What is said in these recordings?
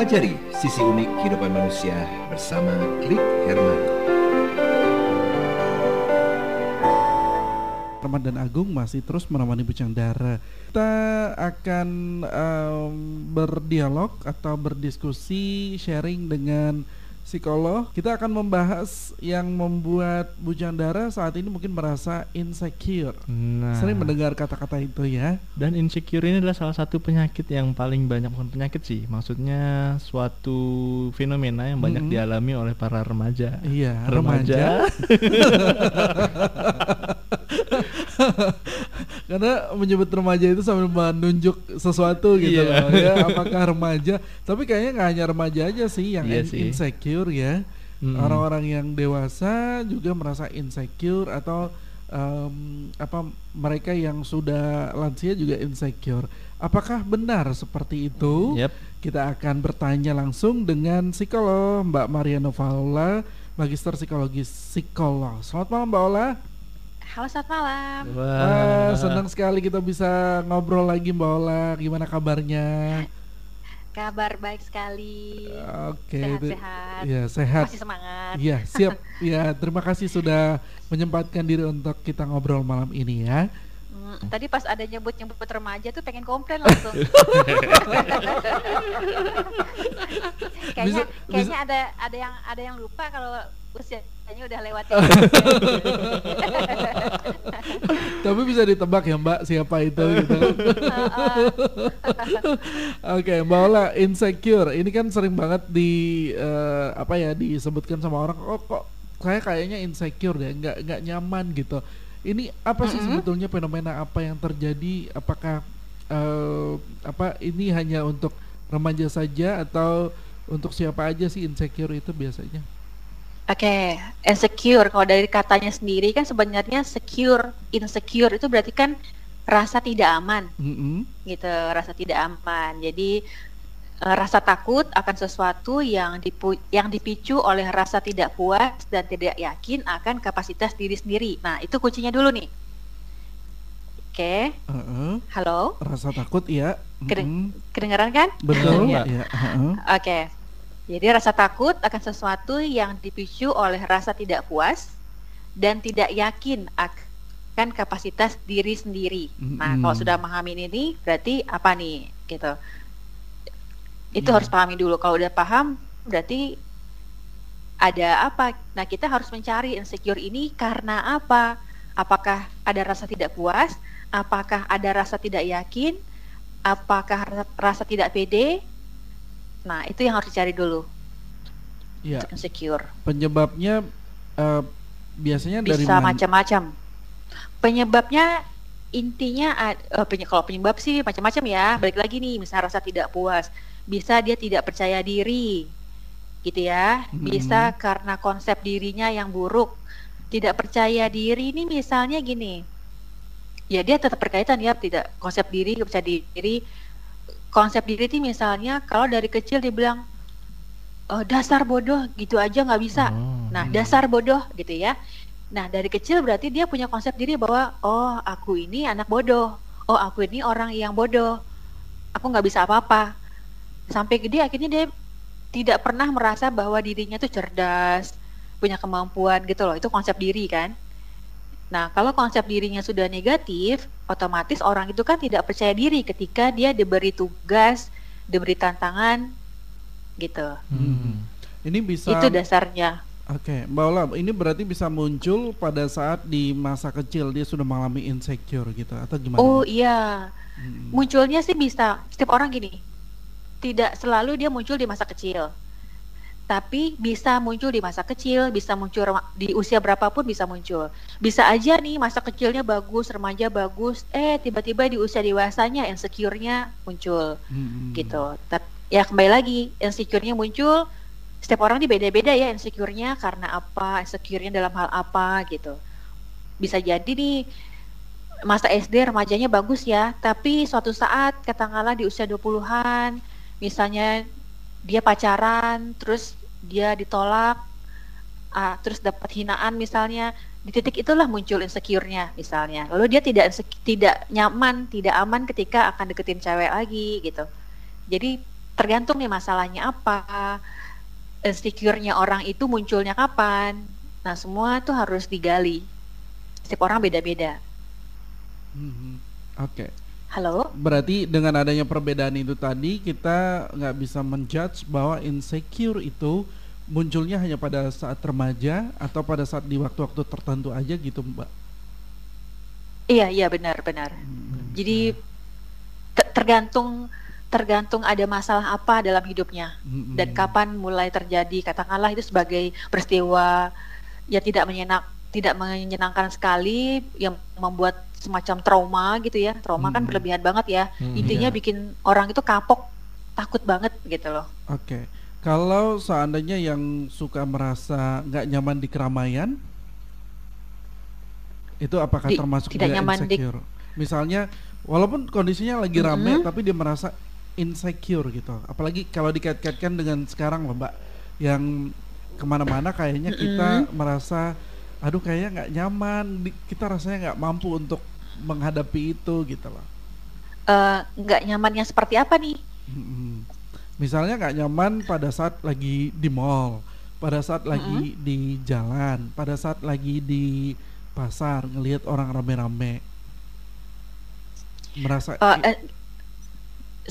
Pelajari sisi unik kehidupan manusia bersama Klik Herman. Rahmat dan Agung masih terus menemani Bucang Dara. Kita akan um, berdialog atau berdiskusi sharing dengan psikolog. Kita akan membahas yang membuat Bujang Dara saat ini mungkin merasa insecure. Nah, Sering mendengar kata-kata itu ya. dan insecure ini adalah salah satu penyakit yang paling banyak bukan penyakit sih, maksudnya suatu fenomena yang banyak Mm-mm. dialami oleh para remaja. Iya, Remaja. Karena menyebut remaja itu sambil menunjuk sesuatu gitu Iya. loh ya. Apakah remaja? Tapi kayaknya nggak hanya remaja aja sih yang Iya in- sih. Insecure ya. Mm-mm. Orang-orang yang dewasa juga merasa insecure atau em, apa mereka yang sudah lansia juga insecure. Apakah benar seperti itu? Yap. Kita akan bertanya langsung dengan psikolog Mbak Mariano Faula, Magister Psikologi Psikolog. Selamat malam Mbak Ola. Halo, selamat malam. Wah, senang sekali kita bisa ngobrol lagi Mbak Ola. Gimana kabarnya? Kabar baik sekali. Oke, itu- Sehat-sehat. ya sehat. Masih semangat. Iya, siap. Ya, terima kasih sudah menyempatkan diri untuk kita ngobrol malam ini ya. Hmm, tadi pas ada nyebut-nyebut remaja tuh pengen komplain langsung. kayaknya Bisa- kayaknya ada ada yang ada yang lupa kalau usianya udah lewat. ya. Tapi bisa ditebak ya Mbak siapa itu gitu. Oke, Mbak Ola insecure. Ini kan sering banget di eh, apa ya disebutkan sama orang kok kok saya kayaknya insecure deh, nggak nggak nyaman gitu. Ini apa sih Mm-mm. sebetulnya fenomena apa yang terjadi? Apakah eh, apa ini hanya untuk remaja saja atau untuk siapa aja sih insecure itu biasanya? Oke, insecure kalau dari katanya sendiri kan sebenarnya secure, insecure itu berarti kan rasa tidak aman. Mm-mm. gitu rasa tidak aman jadi eh, rasa takut akan sesuatu yang dipu yang dipicu oleh rasa tidak puas dan tidak yakin akan kapasitas diri sendiri nah itu kuncinya dulu nih oke Heeh. halo Rasa takut ya. Keden- kedengaran kan Betul, Iya. ya. heeh. oke jadi rasa takut akan sesuatu yang dipicu oleh rasa tidak puas dan tidak yakin akan kapasitas diri sendiri. Nah, Mm-mm. kalau sudah memahami ini berarti apa nih gitu. Itu Iya. harus pahami dulu. Kalau udah paham berarti ada apa? Nah, kita harus mencari insecure ini karena apa? Apakah ada rasa tidak puas? Apakah ada rasa tidak yakin? Apakah rasa, tidak pede? Nah, itu yang harus dicari dulu. Ya, Insecure. penyebabnya eh, biasanya dari Bisa macam-macam. Penyebabnya intinya eh, penye- kalau penyebab sih macam-macam ya. Balik lagi nih, misalnya rasa tidak puas, bisa dia tidak percaya diri, gitu ya. Bisa Mhm. karena konsep dirinya yang buruk. Tidak percaya diri ini misalnya gini, ya dia tetap berkaitan ya, tidak konsep diri, percaya diri. Konsep diri itu misalnya kalau dari kecil dibilang "Eh, dasar bodoh gitu aja nggak bisa. Oh. Nah, Hmm. dasar bodoh gitu ya. Nah, dari kecil berarti dia punya konsep diri bahwa oh, aku ini anak bodoh. Oh, aku ini orang yang bodoh. Aku nggak bisa apa-apa. Sampai gede akhirnya dia tidak pernah merasa bahwa dirinya tuh cerdas, punya kemampuan gitu loh. Itu konsep diri kan. Nah, kalau konsep dirinya sudah negatif, otomatis orang itu kan tidak percaya diri ketika dia diberi tugas, diberi tantangan gitu. Hmm. Ini bisa Itu dasarnya. Oke, Mbak Ola, ini berarti bisa muncul pada saat di masa kecil dia sudah mengalami insecure gitu atau gimana? Oh iya, Hmm. munculnya sih bisa setiap orang gini. Tidak selalu dia muncul di masa kecil. Tapi bisa muncul di masa kecil, bisa muncul di usia berapapun bisa muncul. Bisa aja nih masa kecilnya bagus, remaja bagus, eh tiba-tiba di usia dewasanya insecure-nya muncul Hmm. gitu. Tapi ya kembali lagi insecure-nya muncul setiap orang ini beda-beda ya insecure-nya karena apa, insecure-nya dalam hal apa gitu. Bisa jadi nih masa SD remajanya bagus ya, tapi suatu saat katakanlah di usia 20-an misalnya dia pacaran terus dia ditolak ah, terus dapat hinaan misalnya di titik itulah muncul insecure-nya misalnya. Lalu dia tidak tidak nyaman, tidak aman ketika akan deketin cewek lagi gitu. Jadi tergantung nih masalahnya apa, insecure-nya orang itu munculnya kapan. Nah, semua tuh harus digali. Setiap orang beda-beda. Mhm. Oke. Halo? Berarti dengan adanya perbedaan itu tadi kita nggak bisa menjudge bahwa insecure itu munculnya hanya pada saat remaja atau pada saat di waktu-waktu tertentu aja gitu Mbak. Iya, iya benar-benar. Hmm. Jadi te- tergantung tergantung ada masalah apa dalam hidupnya Mm-mm. dan kapan mulai terjadi. Katakanlah itu sebagai peristiwa ya tidak menyenak tidak menyenangkan sekali yang membuat semacam trauma gitu ya. Trauma kan Hmm. berlebihan banget ya. Hmm, Intinya iya. bikin orang itu kapok, takut banget gitu loh. Oke. Kalau seandainya yang suka merasa nggak nyaman di keramaian, itu apakah Di- termasuk tidak nyaman di- insecure? Misalnya, walaupun kondisinya lagi rame, Mm-mm. tapi dia merasa insecure gitu. Apalagi kalau dikait-kaitkan dengan sekarang loh mbak, yang ke mana-mana kayaknya kita merasa, aduh kayaknya nggak nyaman, kita rasanya nggak mampu untuk menghadapi itu gitu loh. Eh, nggak nyamannya seperti apa nih? Misalnya nggak nyaman pada saat lagi di mall, pada saat lagi di jalan, pada saat lagi di pasar ngelihat orang rame-rame, merasa Eh, eh,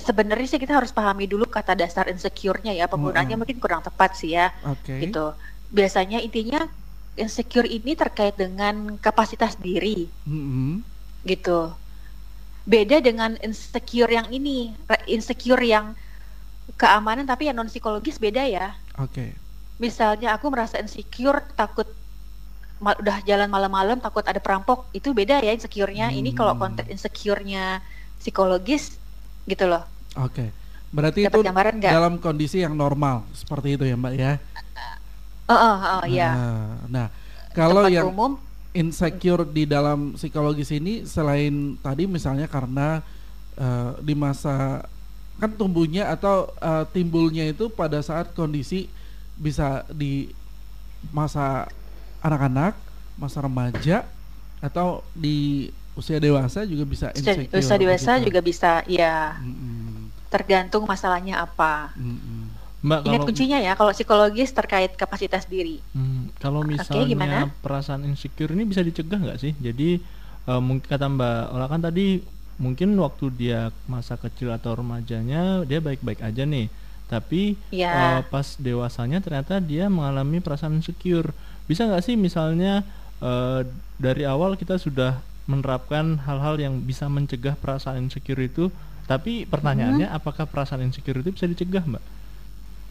sebenarnya sih kita harus pahami dulu kata dasar insecure-nya ya. Penggunaannya Mm-mm. mungkin kurang tepat sih ya. oke, gitu. Biasanya intinya insecure ini terkait dengan kapasitas diri Mm-mm. gitu. Beda dengan insecure yang ini, Re- insecure yang keamanan tapi yang non psikologis beda ya. oke, Misalnya aku merasa insecure takut ma- udah jalan malam-malam takut ada perampok, itu beda ya insecure-nya. Ini kalau Hmm. konteks insecure-nya psikologis gitu loh. oke. Berarti Dapat itu dalam kondisi yang normal seperti itu ya mbak ya. Oh, oh, oh ya. Nah, nah, kalau Tempat yang umum insecure di dalam psikologis ini selain tadi misalnya karena eh, di masa kan tumbuhnya atau eh, timbulnya itu pada saat kondisi bisa di masa anak-anak, masa remaja atau di usia dewasa juga bisa insecure. usia dewasa begitu. juga bisa ya Mm-mm, tergantung masalahnya apa. mm-mm. Mbak Ingat kalau kuncinya ya, kalau psikologis terkait kapasitas diri. Hmm, kalau misalnya gimana? perasaan insecure ini bisa dicegah nggak sih? Jadi eh, mungkin kata Mbak Ola kan tadi mungkin waktu dia masa kecil atau remajanya dia baik-baik aja nih, tapi Ya. eh, pas dewasanya ternyata dia mengalami perasaan insecure. Bisa nggak sih misalnya eh, dari awal kita sudah menerapkan hal-hal yang bisa mencegah perasaan insecure itu, tapi pertanyaannya apakah perasaan insecure itu bisa dicegah, Mbak?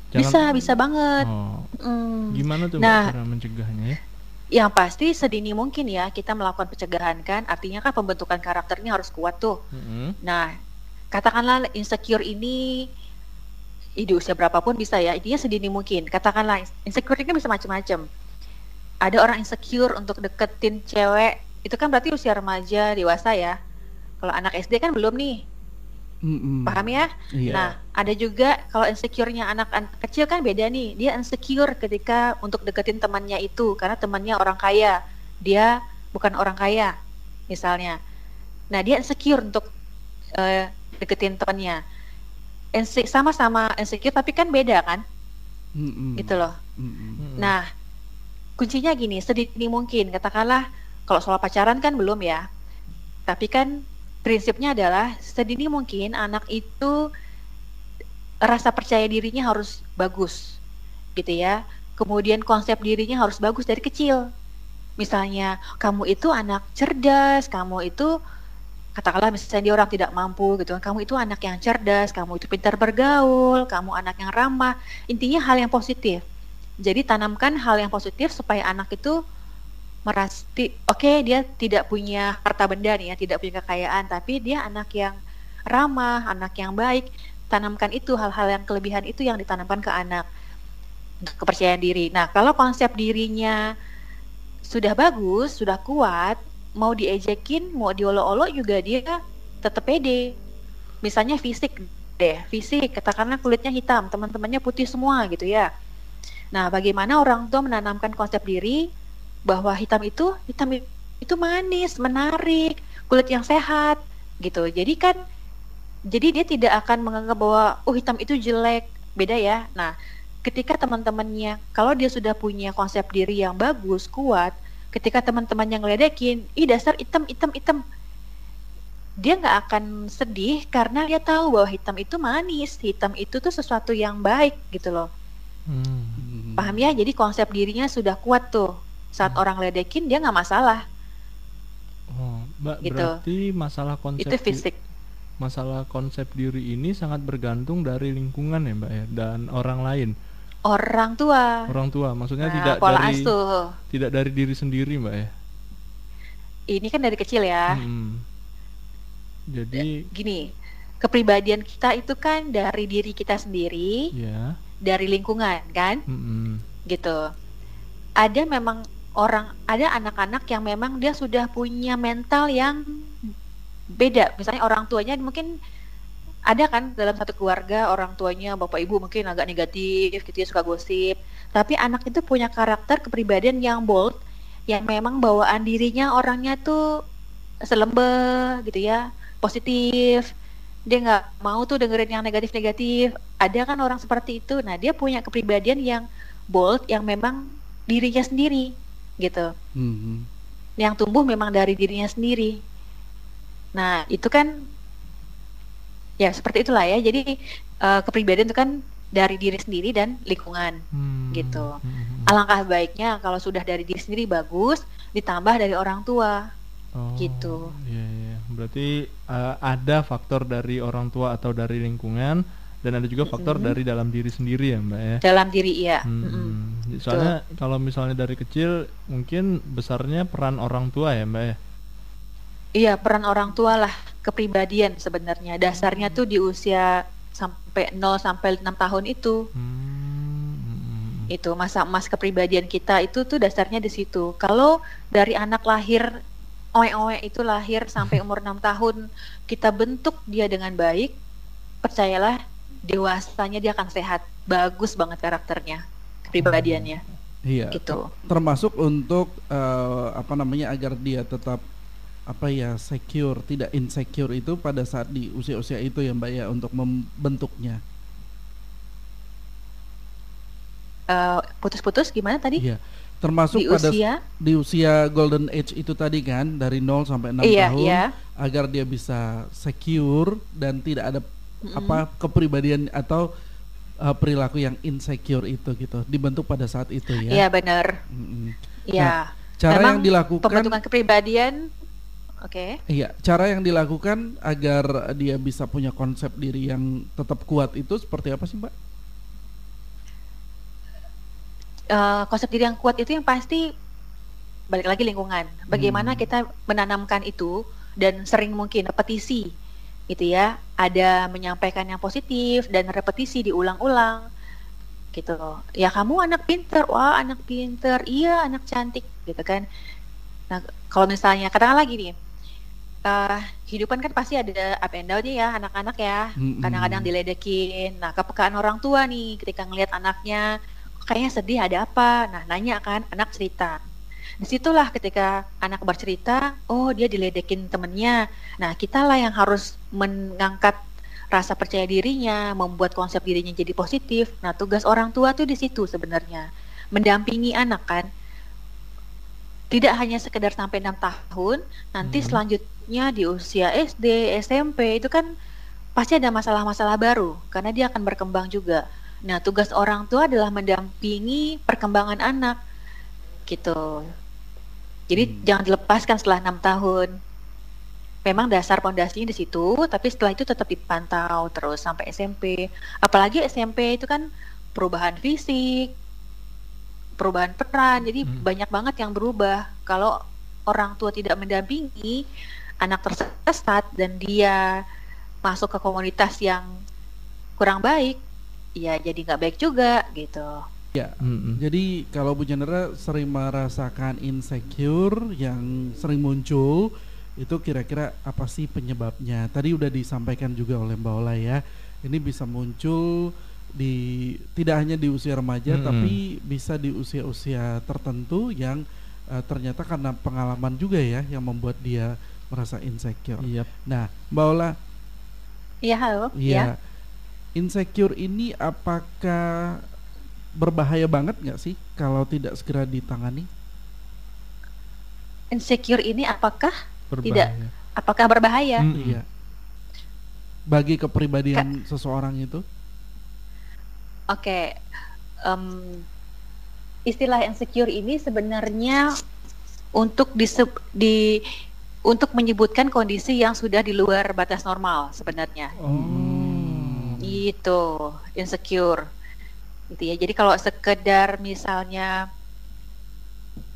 Bisa, bisa banget. Oh, Hmm. gimana tuh Nah. Cara mencegahnya ya? Yang pasti sedini mungkin ya kita melakukan pencegahan kan, artinya kan pembentukan karakternya harus kuat tuh. Mm-mm. Nah, katakanlah insecure ini di usia berapapun bisa ya, intinya sedini mungkin. Katakanlah insecure ini bisa macam-macam. Ada orang insecure untuk deketin cewek, itu kan berarti usia remaja, dewasa ya. Kalau anak SD kan belum nih, Mm-mm. paham ya? Iya. Nah, ada juga kalau insecure-nya anak-anak kecil kan beda nih. Dia insecure ketika untuk deketin temannya itu karena temannya orang kaya. Dia bukan orang kaya, misalnya. Nah, dia insecure untuk eh, deketin temannya. Inse- sama-sama insecure tapi kan beda kan? Mm-mm. Gitu loh. Mm-mm. Nah, kuncinya gini, sedini mungkin. Katakanlah kalau soal pacaran kan belum ya. Tapi kan prinsipnya adalah sedini mungkin anak itu rasa percaya dirinya harus bagus. Gitu ya. Kemudian konsep dirinya harus bagus dari kecil. Misalnya, kamu itu anak cerdas, kamu itu katakanlah misalnya dia orang tidak mampu gitu kan. Kamu itu anak yang cerdas, kamu itu pintar bergaul, kamu anak yang ramah. Intinya hal yang positif. Jadi tanamkan hal yang positif supaya anak itu merasti oke dia tidak punya harta benda nih ya, tidak punya kekayaan, tapi dia anak yang ramah, anak yang baik. Tanamkan itu hal-hal yang kelebihan itu yang ditanamkan ke anak kepercayaan diri. Nah, kalau konsep dirinya sudah bagus, sudah kuat, mau diejekin, mau diolok-olok juga dia tetap pede. Misalnya fisik deh, fisik, katakanlah kulitnya hitam, teman-temannya putih semua gitu ya. Nah, bagaimana orang tua menanamkan konsep diri bahwa hitam itu hitam itu manis, menarik, kulit yang sehat gitu. Jadi kan Jadi dia tidak akan menganggap bahwa oh hitam itu jelek, beda ya. Nah, ketika teman-temannya kalau dia sudah punya konsep diri yang bagus, kuat, ketika teman-teman yang ngeledekin, ih dasar hitam, hitam, hitam. Dia nggak akan sedih karena dia tahu bahwa hitam itu manis, hitam itu tuh sesuatu yang baik gitu loh. Hmm. Paham ya? Jadi konsep dirinya sudah kuat tuh. Saat Hmm. orang ledekin dia nggak masalah. Oh, Mbak, Gitu. berarti masalah konsep Itu di- fisik. masalah konsep diri ini sangat bergantung dari lingkungan ya, Mbak ya, dan orang lain. Orang tua. Orang tua, maksudnya Nah, tidak pola dari asuh. tidak dari diri sendiri, Mbak ya. Ini kan dari kecil ya. Mm-mm. Jadi, Gini, kepribadian kita itu kan dari diri kita sendiri, ya, dari lingkungan kan, mm-mm. gitu. Ada memang orang, ada anak-anak yang memang dia sudah punya mental yang beda. Misalnya orang tuanya mungkin ada kan dalam satu keluarga orang tuanya bapak ibu mungkin agak negatif gitu ya suka gosip. Tapi anak itu punya karakter kepribadian yang bold, yang memang bawaan dirinya orangnya tuh selembeh gitu ya, positif. Dia nggak mau tuh dengerin yang negatif-negatif. Ada kan orang seperti itu. Nah dia punya kepribadian yang bold, yang memang dirinya sendiri gitu Mhm. yang tumbuh memang dari dirinya sendiri. Nah, itu kan ya seperti itulah ya. Jadi eh, kepribadian itu kan dari diri sendiri dan lingkungan. Hmm, Gitu. mm-mm. Alangkah baiknya kalau sudah dari diri sendiri bagus, ditambah dari orang tua. Oh, gitu. Iya, iya. Berarti uh, ada faktor dari orang tua atau dari lingkungan dan ada juga faktor Mm-mm. dari dalam diri sendiri ya, Mbak ya. Dalam diri iya. Hmm, Mm-mm. Soalnya kalau misalnya dari kecil mungkin besarnya peran orang tua ya, Mbak ya. Iya, peran orang tua lah kepribadian sebenarnya. Dasarnya tuh di usia sampai 0 sampai 6 tahun itu. Hmm, mm, itu masa emas kepribadian kita itu tuh dasarnya di situ. Kalau dari anak lahir oe-oe itu lahir sampai umur 6 tahun kita bentuk dia dengan baik, percayalah dewasanya dia akan sehat, bagus banget karakternya, kepribadiannya Iya. gitu. Termasuk untuk eh, apa namanya agar dia tetap apa ya secure, tidak insecure itu pada saat di usia-usia itu ya Mbak ya untuk membentuknya. Eh, putus-putus gimana tadi? Iya. Termasuk Di pada usia? di usia golden age itu tadi kan dari 0 sampai 6 Iya, tahun iya. agar dia bisa secure dan tidak ada Apa kepribadian atau uh, perilaku yang insecure itu gitu dibentuk pada saat itu Iya ya. benar. Mm-mm. Iya. Cara Memang yang dilakukan Pembentukan kepribadian Oke. Iya, cara yang dilakukan agar dia bisa punya konsep diri yang tetap kuat itu seperti apa sih, Mbak? Eh, konsep diri yang kuat itu yang pasti balik lagi lingkungan. Bagaimana Hmm. kita menanamkan itu dan sering mungkin repetisi gitu ya. Ada menyampaikan yang positif dan repetisi diulang-ulang gitu. Ya kamu anak pinter, wah anak pinter, iya anak cantik gitu kan. Nah kalau misalnya katakanlah gini, eh kehidupan kan pasti ada up and down ya anak-anak ya. Kadang-kadang diledekin. Nah kepekaan orang tua nih ketika ngelihat anaknya kayaknya sedih ada apa nah nanya kan anak cerita di situlah ketika anak bercerita oh dia diledekin temennya nah kita lah yang harus mengangkat rasa percaya dirinya membuat konsep dirinya jadi positif nah tugas orang tua tuh di situ sebenarnya mendampingi anak kan tidak hanya sekedar sampai enam tahun nanti Hmm. selanjutnya di usia SD SMP itu kan pasti ada masalah-masalah baru karena dia akan berkembang juga Nah, tugas orang tua adalah mendampingi perkembangan anak, gitu. Jadi Hmm. jangan dilepaskan setelah enam tahun. Memang dasar pondasinya di situ, tapi setelah itu tetap dipantau terus sampai SMP. Apalagi SMP itu kan perubahan fisik, perubahan peran, jadi Hmm. banyak banget yang berubah. Kalau orang tua tidak mendampingi, anak tersesat dan dia masuk ke komunitas yang kurang baik, ya jadi nggak baik juga gitu. Ya. Mm-mm. Jadi kalau Bu Chandra sering merasakan insecure yang sering muncul, itu kira-kira apa sih penyebabnya? Tadi udah disampaikan juga oleh Mbak Ola ya. Ini bisa muncul di tidak hanya di usia remaja Mm-mm. tapi bisa di usia-usia tertentu yang eh, ternyata karena pengalaman juga ya yang membuat dia merasa insecure. Iya. Nah, Mbak Ola, Iya, halo. Iya. Insecure ini apakah berbahaya banget nggak sih kalau tidak segera ditangani? Insecure ini apakah Berbahaya. tidak apakah berbahaya? Mm-mm. Iya. Bagi kepribadian seseorang itu? Oke, em, istilah insecure ini sebenarnya untuk diseb- di untuk menyebutkan kondisi yang sudah di luar batas normal sebenarnya. Oh. Itu insecure. Gitu ya. Jadi kalau sekedar misalnya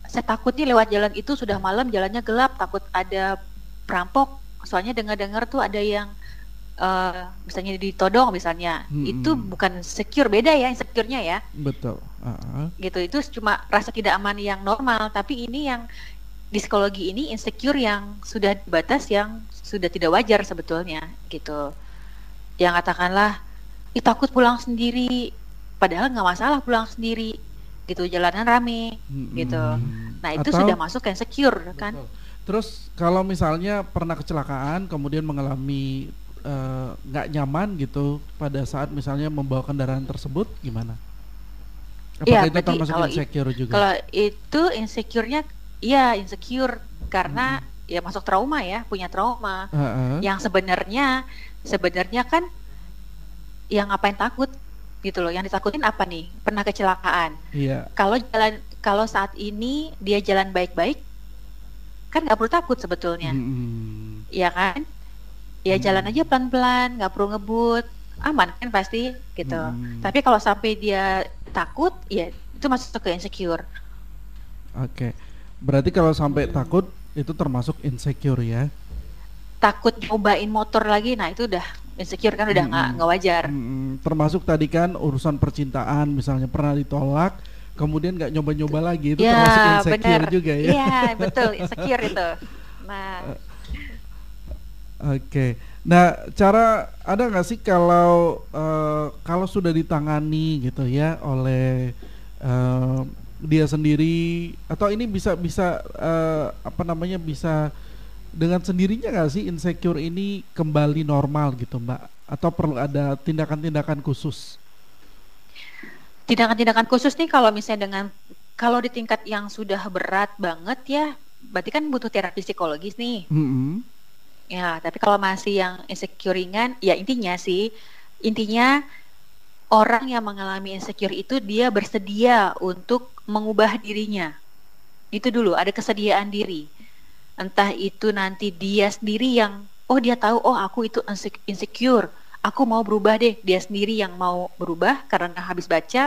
saya takut nih lewat jalan itu sudah malam jalannya gelap, takut ada perampok. Soalnya dengar-dengar tuh ada yang eh, misalnya ditodong misalnya. Mm-mm. Itu bukan secure, beda ya insecure-nya ya. Betul. Ah, Gitu. Itu cuma rasa tidak aman yang normal, tapi ini yang di psikologi ini insecure yang sudah batas yang sudah tidak wajar sebetulnya gitu. Yang katakanlah Ih, takut pulang sendiri, padahal nggak masalah pulang sendiri, gitu jalanan rame, Mm-mm. gitu. Nah itu Atau- sudah masuk ke insecure kan? Betul. Terus kalau misalnya pernah kecelakaan kemudian mengalami eh, nggak nyaman gitu pada saat misalnya membawa kendaraan tersebut gimana? Apakah Iya, itu termasuk kalau insecure juga? Kalau itu insecure-nya, iya insecure karena ya masuk trauma ya, punya trauma. Heeh. Yang sebenarnya, sebenarnya kan yang ngapain takut gitu loh? Yang ditakutin apa nih? Pernah kecelakaan. Iya. Kalau jalan, kalau saat ini dia jalan baik-baik, kan nggak perlu takut sebetulnya. Mm-mm. Iya kan? Ya Hmm. jalan aja pelan-pelan, nggak perlu ngebut, aman kan pasti gitu. Hmm. Tapi kalau sampai dia takut, ya itu masuk ke insecure. Oke. Berarti kalau sampai takut itu termasuk insecure ya? Takut nyobain motor lagi, nah itu udah insecure kan udah nggak Hmm. nggak wajar. Mm, termasuk tadi kan urusan percintaan misalnya pernah ditolak kemudian nggak nyoba-nyoba lagi itu termasuk insecure benar. juga ya. Iya betul insecure itu. Nah Oke. Nah, cara ada nggak sih kalau eh, kalau sudah ditangani gitu ya oleh eh, dia sendiri atau ini bisa bisa eh, apa namanya bisa dengan sendirinya nggak sih insecure ini kembali normal gitu, Mbak? Atau perlu ada tindakan-tindakan khusus? tindakan-tindakan khusus nih kalau misalnya dengan kalau di tingkat yang sudah berat banget ya, berarti kan butuh terapi psikologis nih. Mm-mm. Ya, tapi kalau masih yang insecure ringan, ya intinya sih, intinya orang yang mengalami insecure itu dia bersedia untuk mengubah dirinya. Itu dulu, ada kesediaan diri. Entah itu nanti dia sendiri yang, oh dia tahu, oh aku itu inse- insecure, aku mau berubah deh. Dia sendiri yang mau berubah karena habis baca,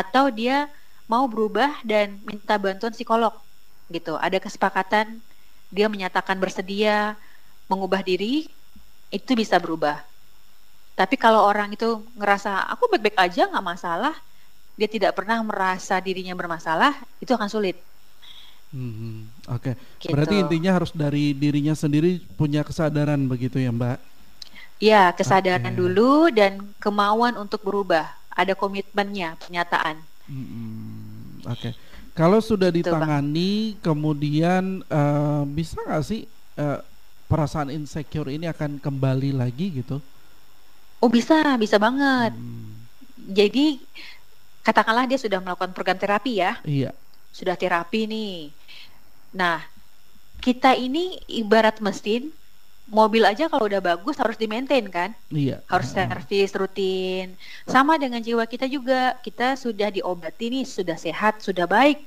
atau dia mau berubah dan minta bantuan psikolog. Gitu, ada kesepakatan, dia menyatakan bersedia, mengubah diri itu bisa berubah. Tapi kalau orang itu ngerasa aku baik-baik aja nggak masalah, dia tidak pernah merasa dirinya bermasalah, itu akan sulit. Mhm. Oke. Gitu. Berarti intinya harus dari dirinya sendiri punya kesadaran begitu ya, Mbak? Ya kesadaran Oke. dulu dan kemauan untuk berubah, ada komitmennya, pernyataan. Mm-mm. Oke. Kalau sudah Bang. ditangani, kemudian eh, bisa nggak sih eh, perasaan insecure ini akan kembali lagi gitu? Oh bisa, bisa banget. Hmm, Jadi katakanlah dia sudah melakukan program terapi ya, iya. sudah terapi nih. Nah, kita ini ibarat mesin, mobil aja kalau udah bagus harus di-maintain kan? Iya. harus servis rutin. Sama dengan jiwa kita juga, kita sudah diobati nih, sudah sehat, sudah baik,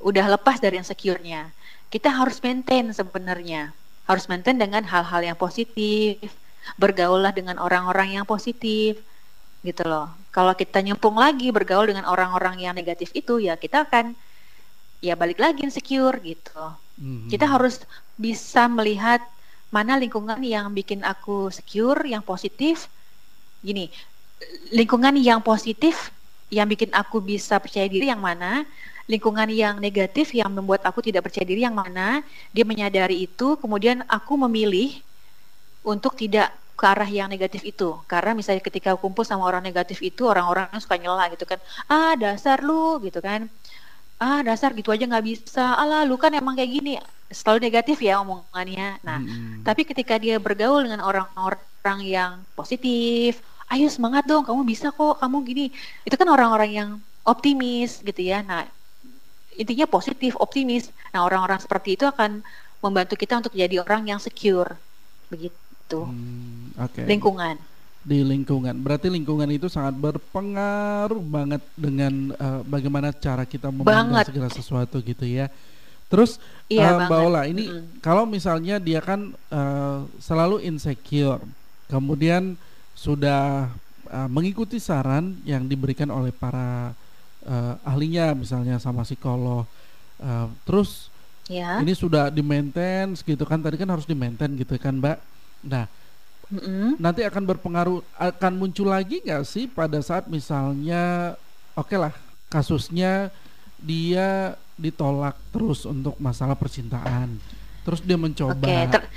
udah lepas dari insecure-nya. Kita harus maintain sebenarnya, harus maintain dengan hal-hal yang positif, bergaullah dengan orang-orang yang positif, gitu loh. Kalau kita nyempung lagi bergaul dengan orang-orang yang negatif itu, ya kita akan ya balik lagi insecure gitu Mhm. kita harus bisa melihat mana lingkungan yang bikin aku secure, yang positif. Gini, lingkungan yang positif yang bikin aku bisa percaya diri yang mana, lingkungan yang negatif yang membuat aku tidak percaya diri yang mana. Dia menyadari itu, kemudian aku memilih untuk tidak ke arah yang negatif itu. Karena misalnya ketika kumpul sama orang negatif itu, orang-orang suka nyela gitu kan. Ah, dasar lu gitu kan. Ah dasar gitu aja nggak bisa. Alah lu kan emang kayak gini. Selalu negatif ya omongannya. Nah Mm-mm. tapi ketika dia bergaul dengan orang-orang yang positif ayo semangat dong kamu bisa kok kamu gini. Itu kan orang-orang yang optimis gitu ya. Nah intinya positif optimis. Nah orang-orang seperti itu akan membantu kita untuk jadi orang yang secure. Begitu. Hmm, Oke. lingkungan Di lingkungan. Berarti lingkungan itu sangat berpengaruh banget dengan eh, bagaimana cara kita memandang Banget. segala sesuatu gitu ya. Terus iya eh, Mbak Ola, ini Mm-mm. kalau misalnya dia kan eh, selalu insecure, kemudian sudah eh, mengikuti saran yang diberikan oleh para eh, ahlinya, misalnya sama psikolog, eh, terus ya ini sudah di maintain gitu kan, tadi kan harus di maintain gitu kan Mbak. Nah, Mm-mm. nanti akan berpengaruh, akan muncul lagi nggak sih pada saat misalnya, oke lah kasusnya dia ditolak terus untuk masalah percintaan, terus dia mencoba. oke ter-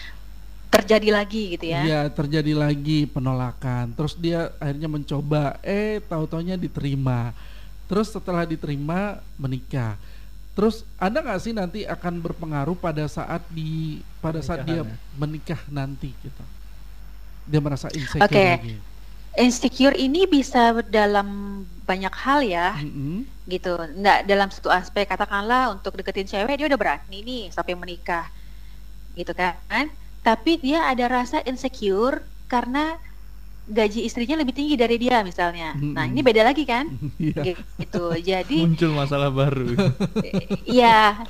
terjadi lagi gitu ya Iya terjadi lagi penolakan Terus dia akhirnya mencoba Eh tahu-taunya diterima Terus setelah diterima menikah Terus ada nggak sih nanti akan berpengaruh pada saat di pada saat dia ya. menikah nanti gitu Dia merasa insecure Oke. lagi. Insecure ini bisa dalam banyak hal ya. Mm-mm. gitu. Nggak dalam satu aspek katakanlah untuk deketin cewek dia udah berani nih sampai menikah. Gitu kan? Tapi dia ada rasa insecure karena gaji istrinya lebih tinggi dari dia misalnya. Nah ini beda lagi kan? Iya. Gitu. Jadi muncul masalah baru. Iya,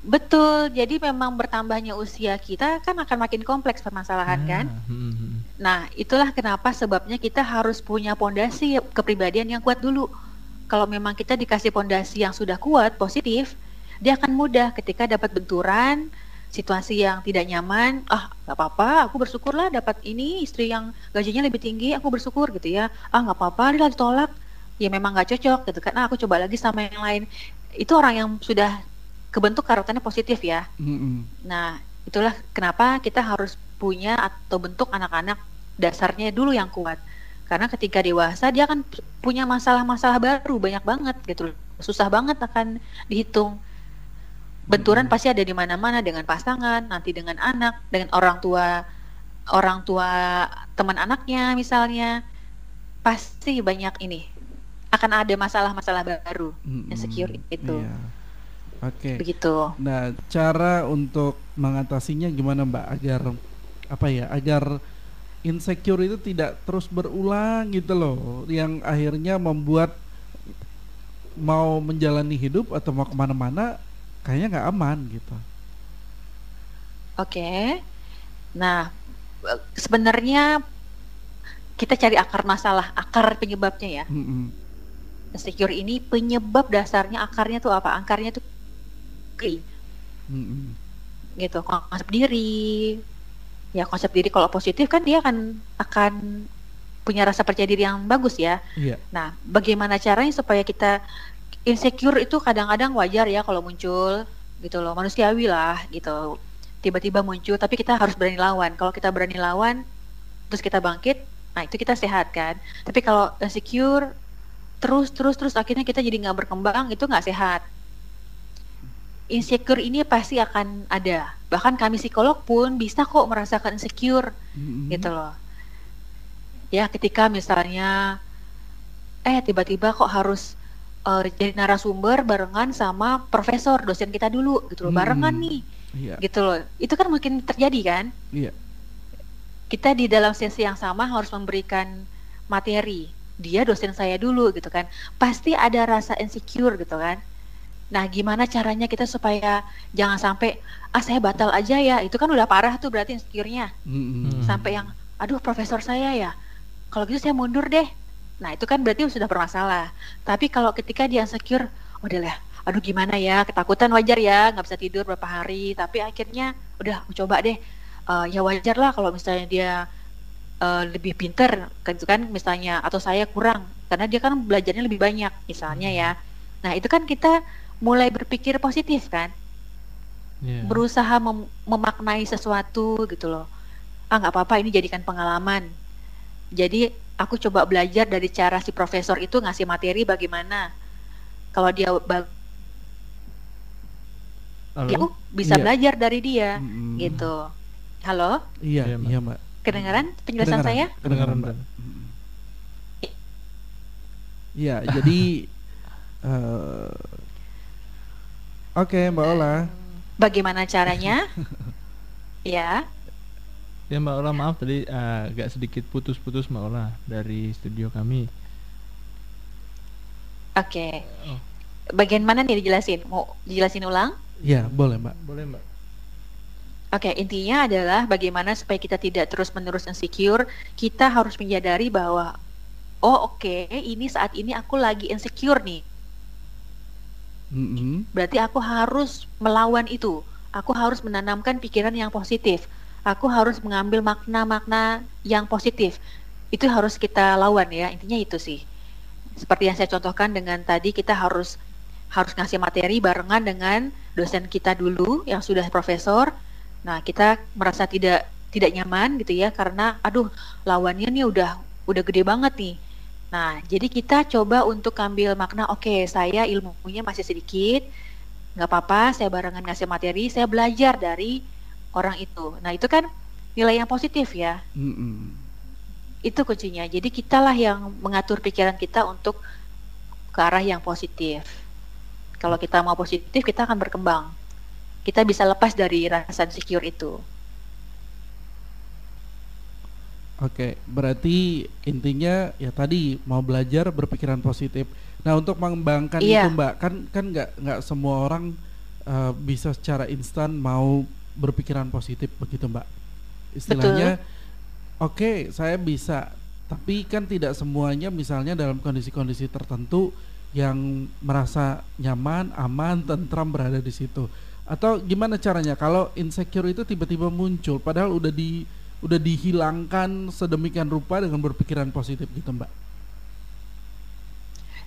betul. Jadi memang bertambahnya usia kita kan akan makin kompleks permasalahan kan. Ah, hmm, hmm. Nah, itulah kenapa sebabnya kita harus punya pondasi kepribadian yang kuat dulu. Kalau memang kita dikasih pondasi yang sudah kuat, positif, dia akan mudah ketika dapat benturan, situasi yang tidak nyaman. Ah, nggak apa-apa, aku bersyukurlah dapat ini istri yang gajinya lebih tinggi, aku bersyukur gitu ya. Ah, nggak apa-apa, dia ditolak. Ya memang nggak cocok gitu kan. Ah, aku coba lagi sama yang lain. Itu orang yang sudah kebentuk karakternya positif ya. Mm-mm. Nah, itulah kenapa kita harus punya atau bentuk anak-anak dasarnya dulu yang kuat. Karena ketika dewasa dia akan punya masalah-masalah baru banyak banget gitu. Susah banget akan dihitung. Benturan Mm-mm. pasti ada di mana-mana dengan pasangan, nanti dengan anak, dengan orang tua orang tua teman anaknya misalnya. Pasti banyak ini. Akan ada masalah-masalah baru. Mm-mm. Insecure itu. Iya. Oke Begitu. Nah, cara untuk mengatasinya gimana Mbak agar apa ya, agar insecure itu tidak terus berulang gitu loh, yang akhirnya membuat mau menjalani hidup atau mau ke mana-mana kayaknya nggak aman gitu. Oke. Nah, eh, sebenarnya kita cari akar masalah, akar penyebabnya ya. Mm-mm. Insecure ini penyebab dasarnya akarnya tuh apa? Akarnya tuh diri, Mm-mm. gitu. Konsep diri. Ya konsep diri kalau positif kan dia akan akan punya rasa percaya diri yang bagus ya. Iya. Nah, bagaimana caranya supaya kita insecure itu kadang-kadang wajar ya kalau muncul gitu loh, manusiawi lah gitu. Tiba-tiba muncul, tapi kita harus berani lawan. Kalau kita berani lawan, terus kita bangkit, nah itu kita sehat kan. Tapi kalau insecure terus terus terus akhirnya kita jadi nggak berkembang, itu nggak sehat. Insecure ini pasti akan ada. Bahkan kami psikolog pun bisa kok merasakan insecure Mm-mm. gitu loh. Ya, ketika misalnya eh tiba-tiba kok harus eh, jadi narasumber barengan sama profesor dosen kita dulu gitu loh, barengan Hmm. nih Iya. gitu loh. Itu kan mungkin terjadi kan? Iya. Kita di dalam sesi yang sama harus memberikan materi. Dia dosen saya dulu gitu kan. Pasti ada rasa insecure gitu kan. Nah, gimana caranya kita supaya jangan sampai ah saya batal aja ya. Itu kan udah parah tuh berarti insecure-nya. Hmm. sampai yang aduh profesor saya ya kalau gitu saya mundur deh nah itu kan berarti sudah bermasalah tapi kalau ketika dia insecure udah lah aduh gimana ya ketakutan wajar ya nggak bisa tidur berapa hari tapi akhirnya udah coba deh Eh, ya wajar lah kalau misalnya dia eh, lebih pinter kan itu kan misalnya atau saya kurang karena dia kan belajarnya lebih banyak misalnya ya nah itu kan kita mulai berpikir positif kan Iya. berusaha mem- memaknai sesuatu gitu loh. Ah nggak apa-apa ini jadikan pengalaman. Jadi aku coba belajar dari cara si profesor itu ngasih materi bagaimana. Kalau dia Halo? ya aku bisa Iya. belajar dari dia Mm-mm. gitu. Halo, Iya, Iya, Mbak. iya, Mbak. kedengaran penjelasan Kedengaran, saya? Kedengaran, Mbak. Mm. Iya, jadi eh, Oke, Mbak Ola. Bagaimana caranya? ya, Ya Mbak Ola maaf tadi eh, agak sedikit putus-putus Mbak Ola dari studio kami. oke. Oh. Bagian mana nih dijelasin? Mau dijelasin ulang? Iya, boleh, Mbak. Boleh Mbak. Oke, intinya adalah bagaimana supaya kita tidak terus-menerus insecure, kita harus menyadari bahwa oh oke, ini saat ini aku lagi insecure nih. Mm-mm. Berarti aku harus melawan itu. Aku harus menanamkan pikiran yang positif. Aku harus mengambil makna-makna yang positif. Itu harus kita lawan ya. Intinya itu sih. Seperti yang saya contohkan dengan tadi kita harus harus ngasih materi barengan dengan dosen kita dulu yang sudah profesor. Nah, kita merasa tidak tidak nyaman gitu ya karena aduh lawannya nih udah udah gede banget nih. Nah, jadi kita coba untuk ambil makna, oke, saya ilmunya masih sedikit, nggak apa-apa, saya barengan ngasih materi, saya belajar dari orang itu. Nah, itu kan nilai yang positif ya, Mm-mm. itu kuncinya. Jadi kitalah yang mengatur pikiran kita untuk ke arah yang positif. Kalau kita mau positif, kita akan berkembang. Kita bisa lepas dari rasa insecure itu. Oke, berarti intinya ya tadi mau belajar berpikiran positif. Nah, untuk mengembangkan Iya. itu, Mbak, kan kan nggak nggak semua orang eh, bisa secara instan mau berpikiran positif begitu, Mbak. Istilahnya, oke, saya bisa, tapi kan tidak semuanya misalnya dalam kondisi-kondisi tertentu yang merasa nyaman, aman, tentram berada di situ. Atau gimana caranya kalau insecure itu tiba-tiba muncul padahal udah di udah dihilangkan sedemikian rupa dengan berpikiran positif gitu, Mbak.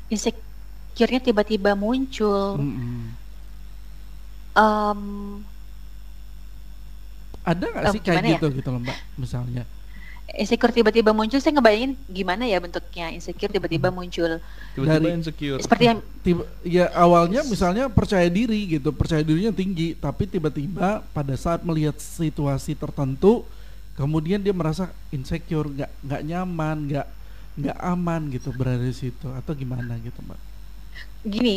Insecure-nya tiba-tiba muncul. Mm-mm. Em, Ada nggak Oh, sih kayak ya? gitu gitu loh, Mbak, misalnya? insecure tiba-tiba muncul saya ngebayangin gimana ya bentuknya insecure tiba-tiba muncul Tiba-tiba Dari- insecure. seperti yang Tiba, ya awalnya misalnya percaya diri gitu, percaya dirinya tinggi, tapi tiba-tiba pada saat melihat situasi tertentu, kemudian dia merasa insecure, nggak nggak nyaman, nggak nggak aman gitu berada di situ, atau gimana gitu, Mbak? gini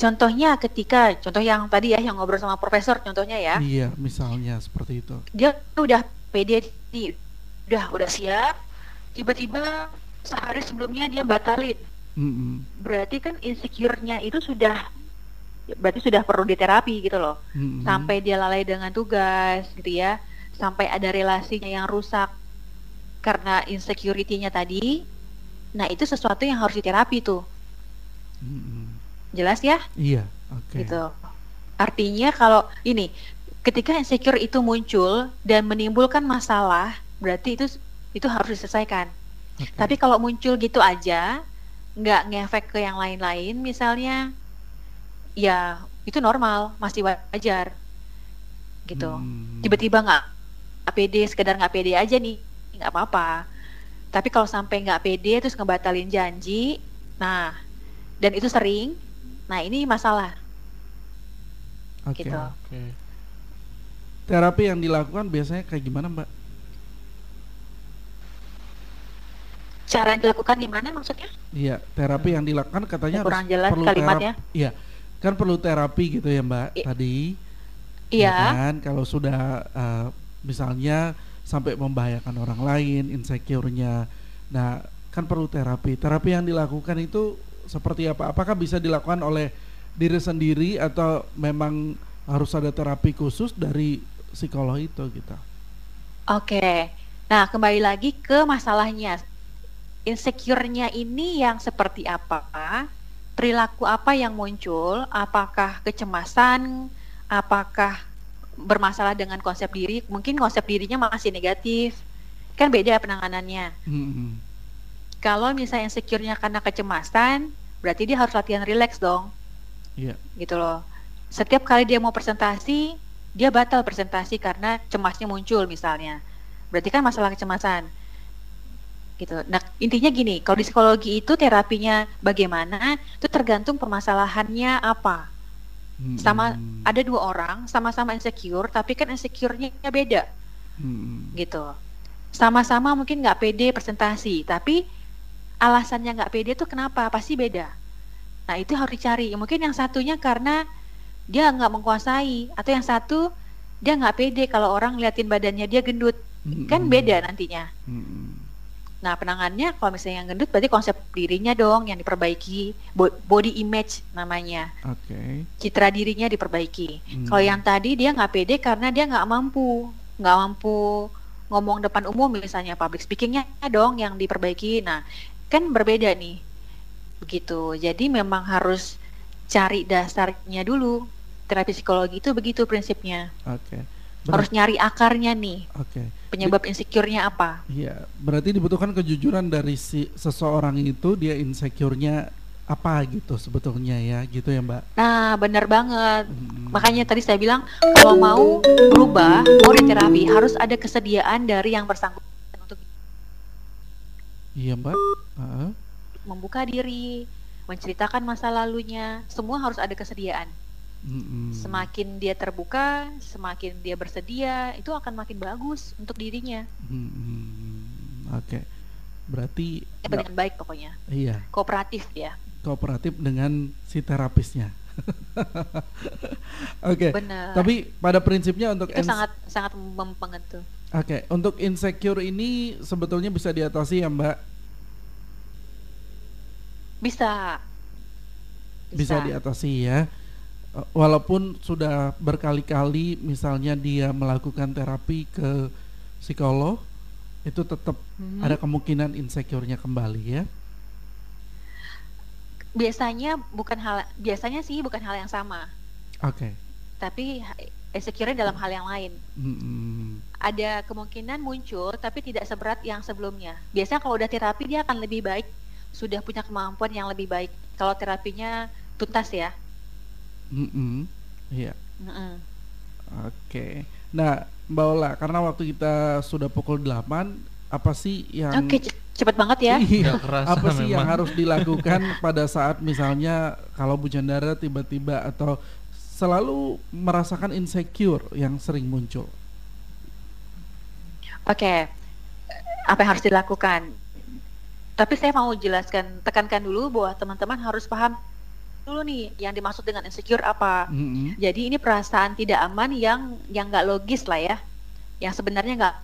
contohnya ketika contoh yang tadi ya yang ngobrol sama profesor contohnya ya Iya, misalnya seperti itu. dia udah pede nih udah udah siap tiba-tiba sehari sebelumnya dia batalin Mm-mm, berarti kan insecure-nya itu sudah berarti sudah perlu diterapi gitu loh mm-mm. sampai dia lalai dengan tugas gitu ya sampai ada relasinya yang rusak karena insecurity-nya tadi nah itu sesuatu yang harus diterapi tuh Mm-mm. jelas ya Iya, oke. gitu artinya kalau ini ketika insecure itu muncul dan menimbulkan masalah berarti itu itu harus diselesaikan Oke. tapi kalau muncul gitu aja nggak ngefek ke yang lain-lain misalnya ya itu normal masih wajar gitu Hmm. tiba-tiba nggak nggak pede sekedar nggak pede aja nih nggak apa-apa tapi kalau sampai nggak pede terus ngebatalin janji nah dan itu sering nah ini masalah Oke. gitu. Oke. Terapi yang dilakukan biasanya kayak gimana, Mbak? cara yang dilakukan gimana maksudnya Iya, terapi yang dilakukan katanya Kurang harus jelas perlu kalimatnya. Iya, kan perlu terapi gitu ya Mbak I- tadi. ya iya kan kalau sudah eh, misalnya sampai membahayakan orang lain, insecure-nya. Nah, kan perlu terapi. Terapi yang dilakukan itu seperti apa? Apakah bisa dilakukan oleh diri sendiri atau memang harus ada terapi khusus dari psikolog itu gitu? Oke. Nah, kembali lagi ke masalahnya. Insecure-nya ini yang seperti apa? Perilaku apa yang muncul? Apakah kecemasan? Apakah bermasalah dengan konsep diri? Mungkin konsep dirinya masih negatif. Kan beda penanganannya. Mm-mm. Kalau misalnya insecure-nya karena kecemasan, berarti dia harus latihan rileks dong. Iya. gitu loh. Setiap kali dia mau presentasi, dia batal presentasi karena cemasnya muncul misalnya. Berarti kan masalah kecemasan. Gitu. Nah, intinya gini, kalau di psikologi itu terapinya bagaimana, itu tergantung permasalahannya apa. Hmm. Sama ada dua orang sama-sama insecure, tapi kan insecure-nya beda Hmm. gitu. Sama-sama mungkin nggak pede presentasi, tapi alasannya nggak pede tuh kenapa? Pasti beda. Nah itu harus dicari. Mungkin yang satunya karena dia nggak menguasai, atau yang satu dia nggak pede kalau orang ngeliatin badannya dia gendut, kan Hmm. beda nantinya. Hmm. Nah penangannya kalau misalnya yang gendut berarti konsep dirinya dong yang diperbaiki, Bo- body image namanya, Oke. citra dirinya diperbaiki. Hmm. Kalau yang tadi dia nggak pede karena dia nggak mampu, nggak mampu ngomong depan umum misalnya public speakingnya dong yang diperbaiki. Nah kan berbeda nih, begitu. Jadi memang harus cari dasarnya dulu. Terapi psikologi itu begitu prinsipnya. Oke. Harus Berat- nyari akarnya nih, Oke. Penyebab insecure-nya apa. Iya, berarti dibutuhkan kejujuran dari si seseorang itu dia insecure-nya apa gitu sebetulnya ya, gitu ya, Mbak. Nah benar banget. Hmm. Makanya tadi saya bilang kalau mau berubah, mau di terapi harus ada kesediaan dari yang bersangkutan untuk Iya, Mbak. Heeh. membuka diri, menceritakan masa lalunya, semua harus ada kesediaan. Mm-mm. Semakin dia terbuka, semakin dia bersedia, itu akan makin bagus untuk dirinya. Mm-mm. Oke. Berarti Eh, dengan baik pokoknya, iya, kooperatif ya. kooperatif dengan si terapisnya. Oke. Benar. Tapi pada prinsipnya untuk itu sangat sangat mempengaruhi. Oke, untuk insecure ini sebetulnya bisa diatasi ya, Mbak. Bisa. Bisa diatasi ya. Walaupun sudah berkali-kali misalnya dia melakukan terapi ke psikolog, itu tetap Mhm. ada kemungkinan insecure-nya kembali ya. Biasanya bukan hal biasanya sih bukan hal yang sama, Oke. tapi insecure dalam hal yang lain. Mm-mm. ada kemungkinan muncul tapi tidak seberat yang sebelumnya. Biasanya kalau udah terapi dia akan lebih baik, sudah punya kemampuan yang lebih baik. Kalau terapinya tuntas ya. Mm-mm. Iya. Mm-mm. Oke. Nah, Mbak Ola, karena waktu kita sudah pukul 8, apa sih yang Oke, ce- cepet banget ya. Iya, kerasa apa sih yang memang. harus dilakukan pada saat misalnya kalau Bu Jandara tiba-tiba atau selalu merasakan insecure yang sering muncul? Oke, apa yang harus dilakukan? Tapi saya mau jelaskan, tekankan dulu bahwa teman-teman harus paham dulu nih yang dimaksud dengan insecure apa. Mm-mm. Jadi ini perasaan tidak aman yang yang nggak logis lah ya, yang sebenarnya nggak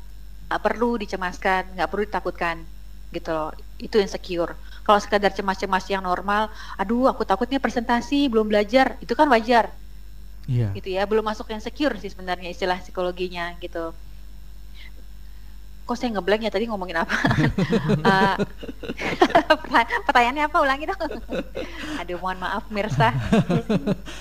nggak perlu dicemaskan, nggak perlu ditakutkan, gitu loh. Itu insecure. Kalau sekadar cemas-cemas yang normal, aduh aku takutnya presentasi belum belajar, itu kan wajar, Iya. gitu ya. Belum masuk yang secure sih sebenarnya istilah psikologinya, gitu. Kok saya ngeblank ya tadi ngomongin apa? Pertanya- Pertanyaannya apa? Ulangi dong. Aduh, mohon maaf, Mirsa.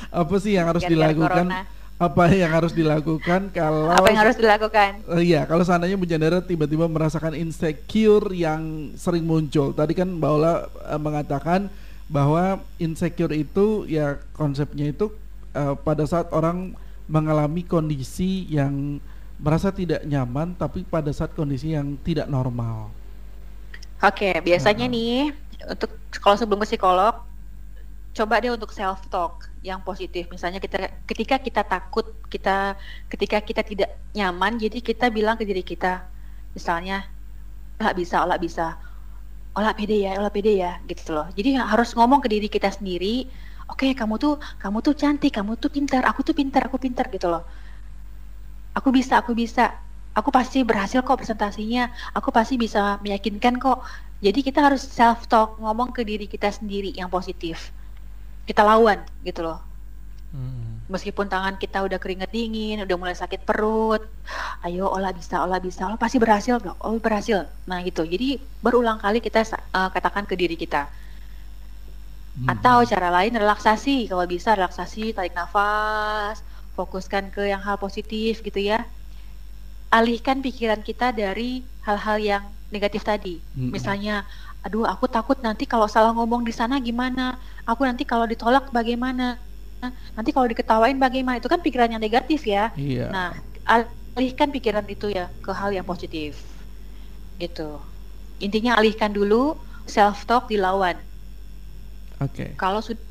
Apa sih yang harus dilakukan? corona. Apa yang harus dilakukan kalau Apa yang harus dilakukan? Eh, iya, kalau seandainya Bu Jandara tiba-tiba merasakan insecure yang sering muncul. Tadi kan Mbak Ola eh, mengatakan bahwa insecure itu ya konsepnya itu eh, pada saat orang mengalami kondisi yang merasa tidak nyaman tapi pada saat kondisi yang tidak normal. Oke, biasanya Heeh. nih untuk kalau sebelum ke psikolog, coba deh untuk self talk yang positif. Misalnya kita ketika kita takut, kita ketika kita tidak nyaman, jadi kita bilang ke diri kita, misalnya, olah bisa, olah bisa, olah pede ya, olah pede ya, gitu loh. Jadi harus ngomong ke diri kita sendiri, oke kamu tuh kamu tuh cantik, kamu tuh pintar, aku tuh pintar, aku pintar gitu loh. Aku bisa, aku bisa. Aku pasti berhasil kok presentasinya. Aku pasti bisa meyakinkan kok. Jadi kita harus self talk, ngomong ke diri kita sendiri yang positif. Kita lawan gitu loh. Mm. Meskipun tangan kita udah keringet dingin, udah mulai sakit perut, ayo olah bisa, olah bisa, olah pasti berhasil dong, oh berhasil. Nah gitu, jadi berulang kali kita uh, katakan ke diri kita. Atau cara lain relaksasi, kalau bisa relaksasi, tarik nafas, fokuskan ke yang hal positif gitu ya. Alihkan pikiran kita dari hal-hal yang negatif tadi. Mm-mm. Misalnya, aduh aku takut nanti kalau salah ngomong di sana gimana? Aku nanti kalau ditolak bagaimana? Nanti kalau diketawain bagaimana? Itu kan pikiran yang negatif ya. Iya. Nah, alihkan pikiran itu ya ke hal yang positif. Gitu. Intinya alihkan dulu, self talk dilawan. Oke. Kalau sudah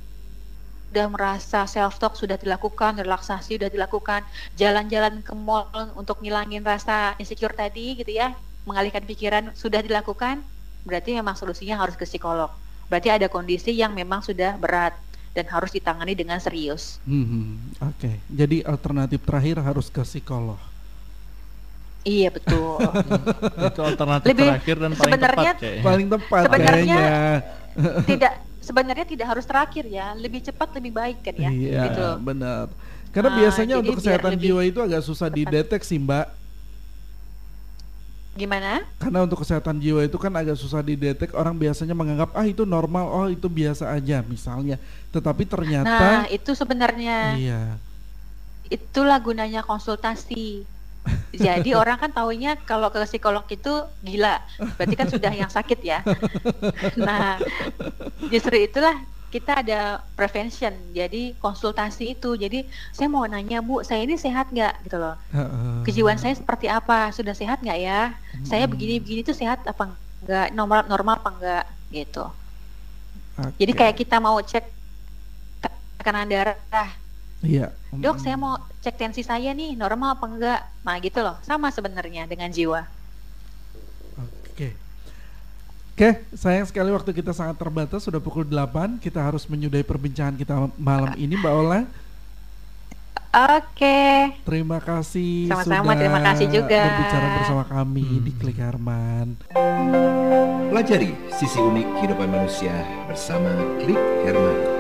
udah merasa self talk sudah dilakukan, relaksasi sudah dilakukan, jalan-jalan ke mall untuk ngilangin rasa insecure tadi gitu ya, mengalihkan pikiran sudah dilakukan, berarti memang solusinya harus ke psikolog. Berarti ada kondisi yang memang sudah berat dan harus ditangani dengan serius. Hmm, Oke, jadi alternatif terakhir harus ke psikolog. Iya betul. itu alternatif Lebih- terakhir dan paling sebenarnya tepat kayaknya. Paling tepat Sebenarnya- kayaknya. tidak sebenarnya tidak harus terakhir ya, lebih cepat lebih baik kan ya. Iya, Gitu. benar. Karena Ah, biasanya untuk kesehatan jiwa itu agak susah tepat. dideteksi, Mbak. Gimana? Karena untuk kesehatan jiwa itu kan agak susah didetek. Orang biasanya menganggap ah itu normal, oh itu biasa aja misalnya. Tetapi Nah, ternyata itu sebenarnya iya. itulah gunanya konsultasi. Jadi orang kan taunya kalau ke psikolog itu gila, berarti kan sudah yang sakit ya. Nah, justru itulah kita ada prevention, jadi konsultasi itu. Jadi saya mau nanya Bu, saya ini sehat nggak gitu loh? Kejiwaan saya seperti apa? Sudah sehat nggak ya? Saya begini-begini tuh sehat apa enggak? Normal normal apa enggak? Gitu. Jadi Oke. kayak kita mau cek tekanan darah Iya. Dok, saya mau cek tensi saya nih, normal apa enggak? Nah, gitu loh. Sama sebenarnya dengan jiwa. Oke. Oke, sayang sekali waktu kita sangat terbatas sudah pukul 8. Kita harus menyudahi perbincangan kita malam ini, Mbak Ola. Oke. Terima kasih Sama-sama, sudah terima kasih juga. berbicara bersama kami Hmm. di Klik Herman. Pelajari sisi unik kehidupan manusia bersama Klik Herman.